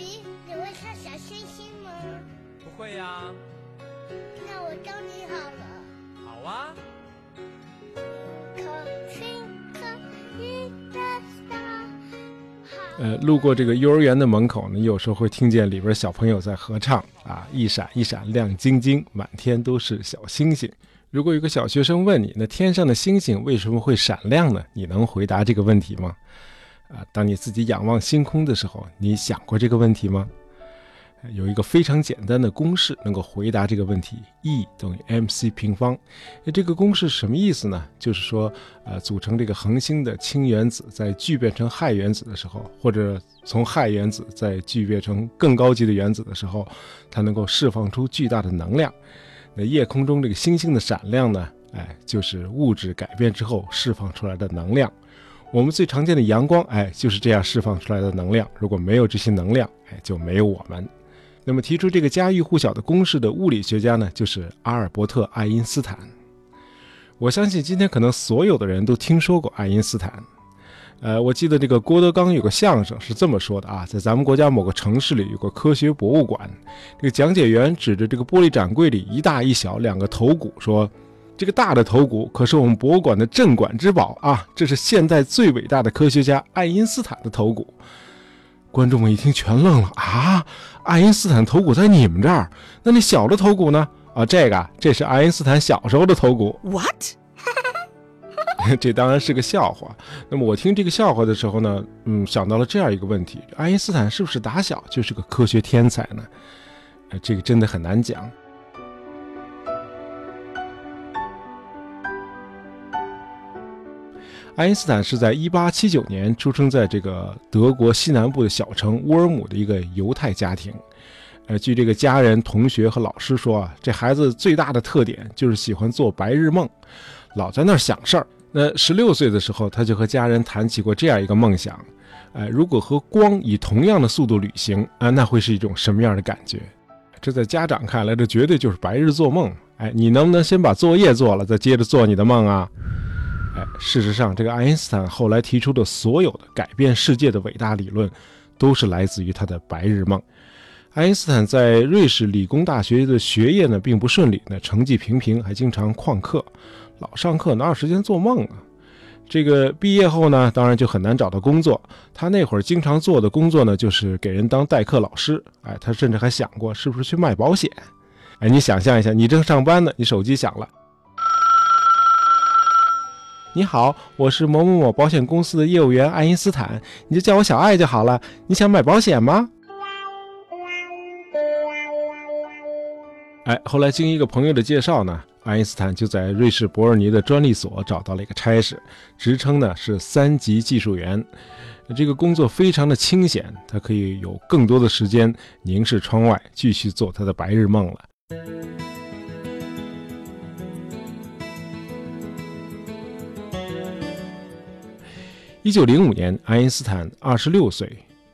比，你会唱小星星吗？不会呀。那我教你好了。好啊。呃，路过这个幼儿园的门口呢，有时候会听见里边小朋友在合唱啊，一闪一闪亮晶晶，满天都是小星星。如果有个小学生问你，那天上的星星为什么会闪亮呢？你能回答这个问题吗？啊，当你自己仰望星空的时候，你想过这个问题吗？有一个非常简单的公式能够回答这个问题：E 等于 mc 平方。那这个公式什么意思呢？就是说，呃，组成这个恒星的氢原子在聚变成氦原子的时候，或者从氦原子在聚变成更高级的原子的时候，它能够释放出巨大的能量。那夜空中这个星星的闪亮呢？哎，就是物质改变之后释放出来的能量。我们最常见的阳光，哎，就是这样释放出来的能量。如果没有这些能量，哎，就没有我们。那么提出这个家喻户晓的公式的物理学家呢，就是阿尔伯特·爱因斯坦。我相信今天可能所有的人都听说过爱因斯坦。呃，我记得这个郭德纲有个相声是这么说的啊，在咱们国家某个城市里有个科学博物馆，这个讲解员指着这个玻璃展柜里一大一小两个头骨说：“这个大的头骨可是我们博物馆的镇馆之宝啊，这是现代最伟大的科学家爱因斯坦的头骨。”观众们一听全愣了啊！爱因斯坦头骨在你们这儿？那那小的头骨呢？啊，这个这是爱因斯坦小时候的头骨。What？这当然是个笑话。那么我听这个笑话的时候呢，嗯，想到了这样一个问题：爱因斯坦是不是打小就是个科学天才呢？呃，这个真的很难讲。爱因斯坦是在1879年出生在这个德国西南部的小城乌尔姆的一个犹太家庭。呃，据这个家人、同学和老师说啊，这孩子最大的特点就是喜欢做白日梦，老在那儿想事儿。那十六岁的时候，他就和家人谈起过这样一个梦想：，呃，如果和光以同样的速度旅行啊，那会是一种什么样的感觉？这在家长看来，这绝对就是白日做梦。哎，你能不能先把作业做了，再接着做你的梦啊？事实上，这个爱因斯坦后来提出的所有的改变世界的伟大理论，都是来自于他的白日梦。爱因斯坦在瑞士理工大学的学业呢，并不顺利，那成绩平平，还经常旷课，老上课，哪有时间做梦啊？这个毕业后呢，当然就很难找到工作。他那会儿经常做的工作呢，就是给人当代课老师。哎，他甚至还想过是不是去卖保险。哎，你想象一下，你正上班呢，你手机响了。你好，我是某某某保险公司的业务员爱因斯坦，你就叫我小爱就好了。你想买保险吗？哎，后来经一个朋友的介绍呢，爱因斯坦就在瑞士伯尔尼的专利所找到了一个差事，职称呢是三级技术员。这个工作非常的清闲，他可以有更多的时间凝视窗外，继续做他的白日梦了。一九零五年，爱因斯坦二十六岁。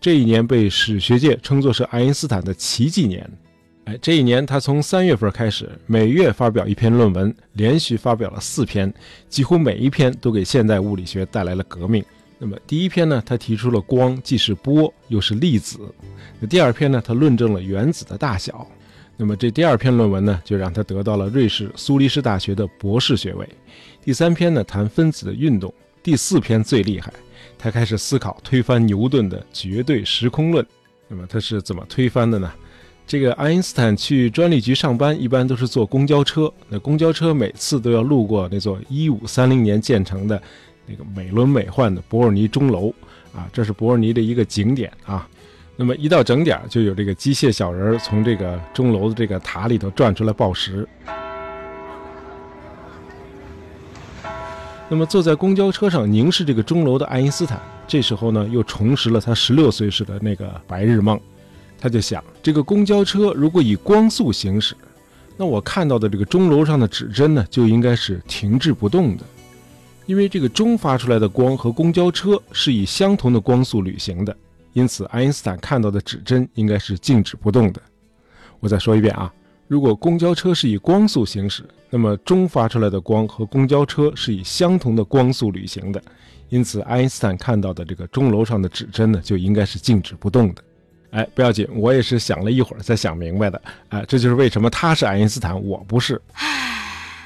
这一年被史学界称作是爱因斯坦的奇迹年。哎，这一年他从三月份开始，每月发表一篇论文，连续发表了四篇，几乎每一篇都给现代物理学带来了革命。那么第一篇呢，他提出了光既是波又是粒子。那第二篇呢，他论证了原子的大小。那么这第二篇论文呢，就让他得到了瑞士苏黎世大学的博士学位。第三篇呢，谈分子的运动。第四篇最厉害，他开始思考推翻牛顿的绝对时空论。那么他是怎么推翻的呢？这个爱因斯坦去专利局上班，一般都是坐公交车。那公交车每次都要路过那座1530年建成的那个美轮美奂的伯尔尼钟楼啊，这是伯尔尼的一个景点啊。那么一到整点，就有这个机械小人从这个钟楼的这个塔里头转出来报时。那么坐在公交车上凝视这个钟楼的爱因斯坦，这时候呢又重拾了他十六岁时的那个白日梦。他就想，这个公交车如果以光速行驶，那我看到的这个钟楼上的指针呢就应该是停滞不动的，因为这个钟发出来的光和公交车是以相同的光速旅行的，因此爱因斯坦看到的指针应该是静止不动的。我再说一遍啊。如果公交车是以光速行驶，那么钟发出来的光和公交车是以相同的光速旅行的，因此爱因斯坦看到的这个钟楼上的指针呢，就应该是静止不动的。哎，不要紧，我也是想了一会儿才想明白的。哎，这就是为什么他是爱因斯坦，我不是。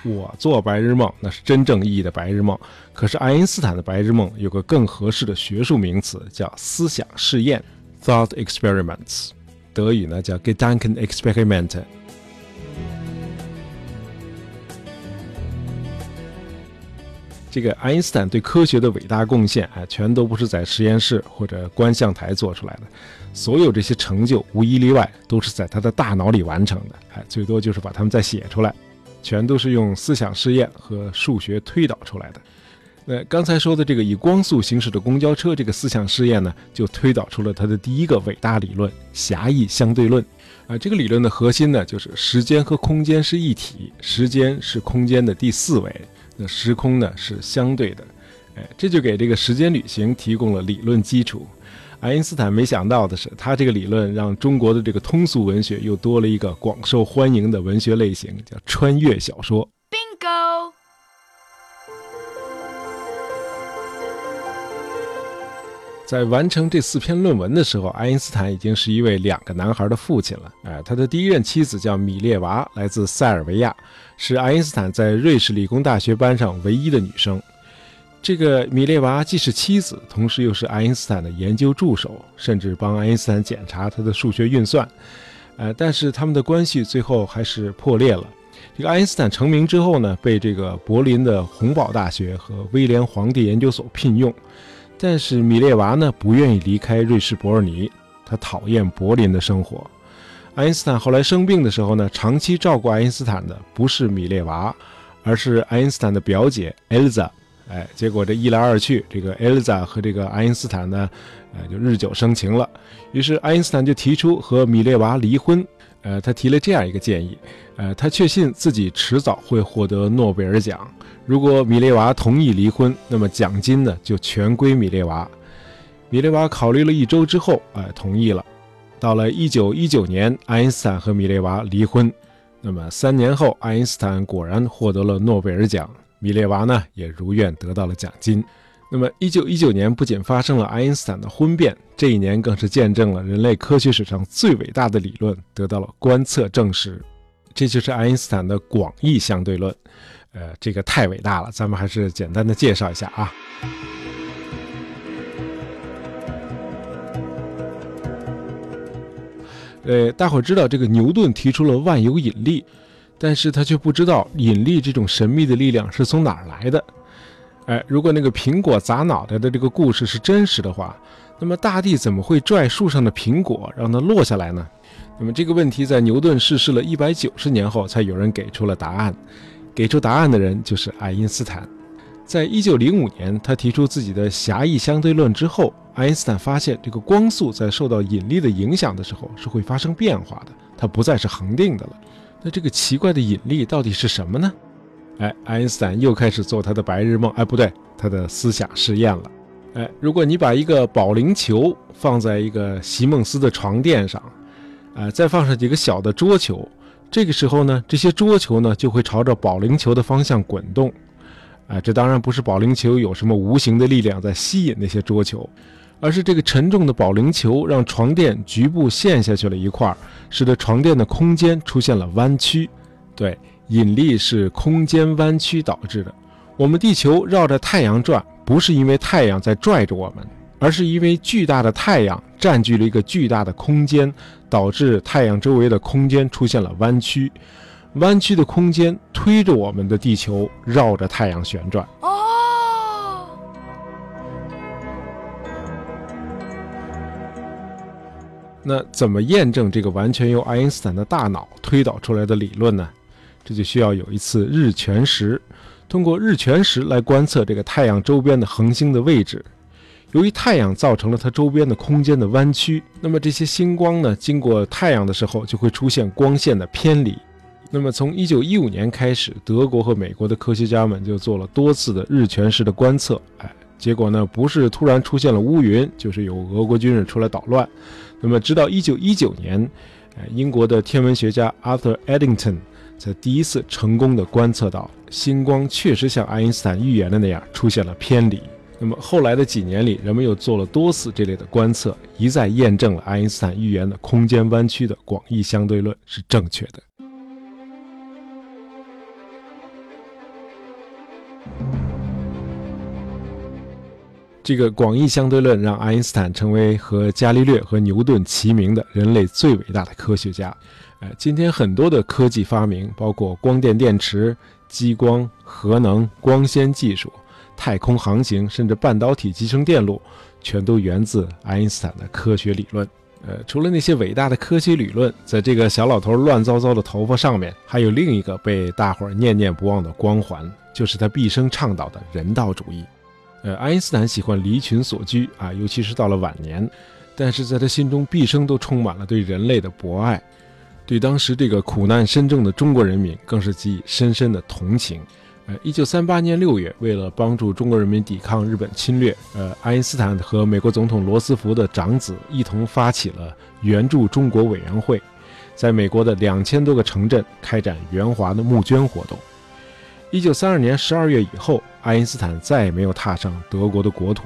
我做白日梦那是真正意义的白日梦，可是爱因斯坦的白日梦有个更合适的学术名词，叫思想试验 （thought experiments），德语呢叫 Gedankenexperiment。这个爱因斯坦对科学的伟大贡献，哎，全都不是在实验室或者观象台做出来的，所有这些成就无一例外都是在他的大脑里完成的，哎，最多就是把他们再写出来，全都是用思想试验和数学推导出来的。那刚才说的这个以光速行驶的公交车这个思想试验呢，就推导出了他的第一个伟大理论——狭义相对论。啊，这个理论的核心呢，就是时间和空间是一体，时间是空间的第四维。那时空呢是相对的，哎，这就给这个时间旅行提供了理论基础。爱因斯坦没想到的是，他这个理论让中国的这个通俗文学又多了一个广受欢迎的文学类型，叫穿越小说。Bingo！在完成这四篇论文的时候，爱因斯坦已经是一位两个男孩的父亲了。哎，他的第一任妻子叫米列娃，来自塞尔维亚。是爱因斯坦在瑞士理工大学班上唯一的女生。这个米列娃既是妻子，同时又是爱因斯坦的研究助手，甚至帮爱因斯坦检查他的数学运算。呃，但是他们的关系最后还是破裂了。这个爱因斯坦成名之后呢，被这个柏林的洪堡大学和威廉皇帝研究所聘用。但是米列娃呢，不愿意离开瑞士伯尔尼，他讨厌柏林的生活。爱因斯坦后来生病的时候呢，长期照顾爱因斯坦的不是米列娃，而是爱因斯坦的表姐 Elsa。哎，结果这一来二去，这个 Elsa 和这个爱因斯坦呢，呃，就日久生情了。于是爱因斯坦就提出和米列娃离婚。呃，他提了这样一个建议，呃，他确信自己迟早会获得诺贝尔奖。如果米列娃同意离婚，那么奖金呢就全归米列娃。米列娃考虑了一周之后，哎，同意了。到了一九一九年，爱因斯坦和米列娃离婚。那么三年后，爱因斯坦果然获得了诺贝尔奖，米列娃呢也如愿得到了奖金。那么一九一九年不仅发生了爱因斯坦的婚变，这一年更是见证了人类科学史上最伟大的理论得到了观测证实。这就是爱因斯坦的广义相对论。呃，这个太伟大了，咱们还是简单的介绍一下啊。呃，大伙知道这个牛顿提出了万有引力，但是他却不知道引力这种神秘的力量是从哪儿来的。哎，如果那个苹果砸脑袋的这个故事是真实的话，那么大地怎么会拽树上的苹果让它落下来呢？那么这个问题在牛顿逝世了一百九十年后才有人给出了答案。给出答案的人就是爱因斯坦。在一九零五年，他提出自己的狭义相对论之后，爱因斯坦发现这个光速在受到引力的影响的时候是会发生变化的，它不再是恒定的了。那这个奇怪的引力到底是什么呢？哎，爱因斯坦又开始做他的白日梦，哎，不对，他的思想试验了。哎，如果你把一个保龄球放在一个席梦思的床垫上，呃，再放上几个小的桌球，这个时候呢，这些桌球呢就会朝着保龄球的方向滚动。啊，这当然不是保龄球有什么无形的力量在吸引那些桌球，而是这个沉重的保龄球让床垫局部陷下去了一块，使得床垫的空间出现了弯曲。对，引力是空间弯曲导致的。我们地球绕着太阳转，不是因为太阳在拽着我们，而是因为巨大的太阳占据了一个巨大的空间，导致太阳周围的空间出现了弯曲。弯曲的空间推着我们的地球绕着太阳旋转。那怎么验证这个完全由爱因斯坦的大脑推导出来的理论呢？这就需要有一次日全食，通过日全食来观测这个太阳周边的恒星的位置。由于太阳造成了它周边的空间的弯曲，那么这些星光呢，经过太阳的时候就会出现光线的偏离。那么，从一九一五年开始，德国和美国的科学家们就做了多次的日全食的观测。哎，结果呢，不是突然出现了乌云，就是有俄国军人出来捣乱。那么，直到一九一九年，哎，英国的天文学家 Arthur Eddington 才第一次成功的观测到星光确实像爱因斯坦预言的那样出现了偏离。那么后来的几年里，人们又做了多次这类的观测，一再验证了爱因斯坦预言的空间弯曲的广义相对论是正确的。这个广义相对论让爱因斯坦成为和伽利略和牛顿齐名的人类最伟大的科学家。呃，今天很多的科技发明，包括光电电池、激光、核能、光纤技术、太空航行，甚至半导体集成电路，全都源自爱因斯坦的科学理论。呃，除了那些伟大的科学理论，在这个小老头乱糟糟的头发上面，还有另一个被大伙儿念念不忘的光环，就是他毕生倡导的人道主义。呃，爱因斯坦喜欢离群所居啊，尤其是到了晚年，但是在他心中毕生都充满了对人类的博爱，对当时这个苦难深重的中国人民更是给予深深的同情。呃，一九三八年六月，为了帮助中国人民抵抗日本侵略，呃，爱因斯坦和美国总统罗斯福的长子一同发起了援助中国委员会，在美国的两千多个城镇开展援华的募捐活动。一九三二年十二月以后，爱因斯坦再也没有踏上德国的国土。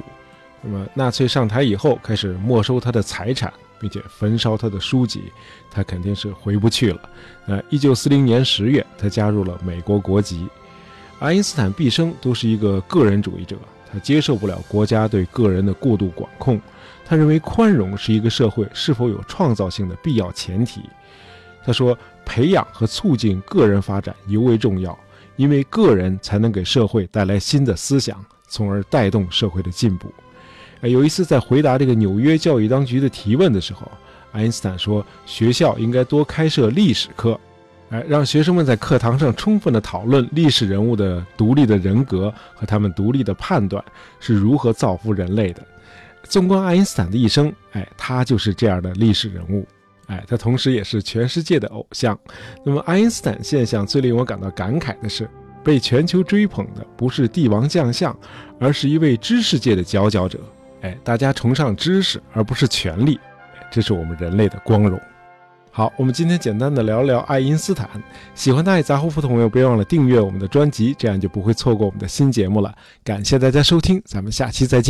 那么，纳粹上台以后，开始没收他的财产，并且焚烧他的书籍，他肯定是回不去了。那一九四零年十月，他加入了美国国籍。爱因斯坦毕生都是一个个人主义者，他接受不了国家对个人的过度管控。他认为宽容是一个社会是否有创造性的必要前提。他说，培养和促进个人发展尤为重要。因为个人才能给社会带来新的思想，从而带动社会的进步。有一次在回答这个纽约教育当局的提问的时候，爱因斯坦说：“学校应该多开设历史课，哎，让学生们在课堂上充分的讨论历史人物的独立的人格和他们独立的判断是如何造福人类的。”纵观爱因斯坦的一生，哎，他就是这样的历史人物。哎，他同时也是全世界的偶像。那么，爱因斯坦现象最令我感到感慨的是，被全球追捧的不是帝王将相，而是一位知识界的佼佼者。哎，大家崇尚知识而不是权力，这是我们人类的光荣。好，我们今天简单的聊聊爱因斯坦。喜欢大爱杂货铺的朋友，别忘了订阅我们的专辑，这样就不会错过我们的新节目了。感谢大家收听，咱们下期再见。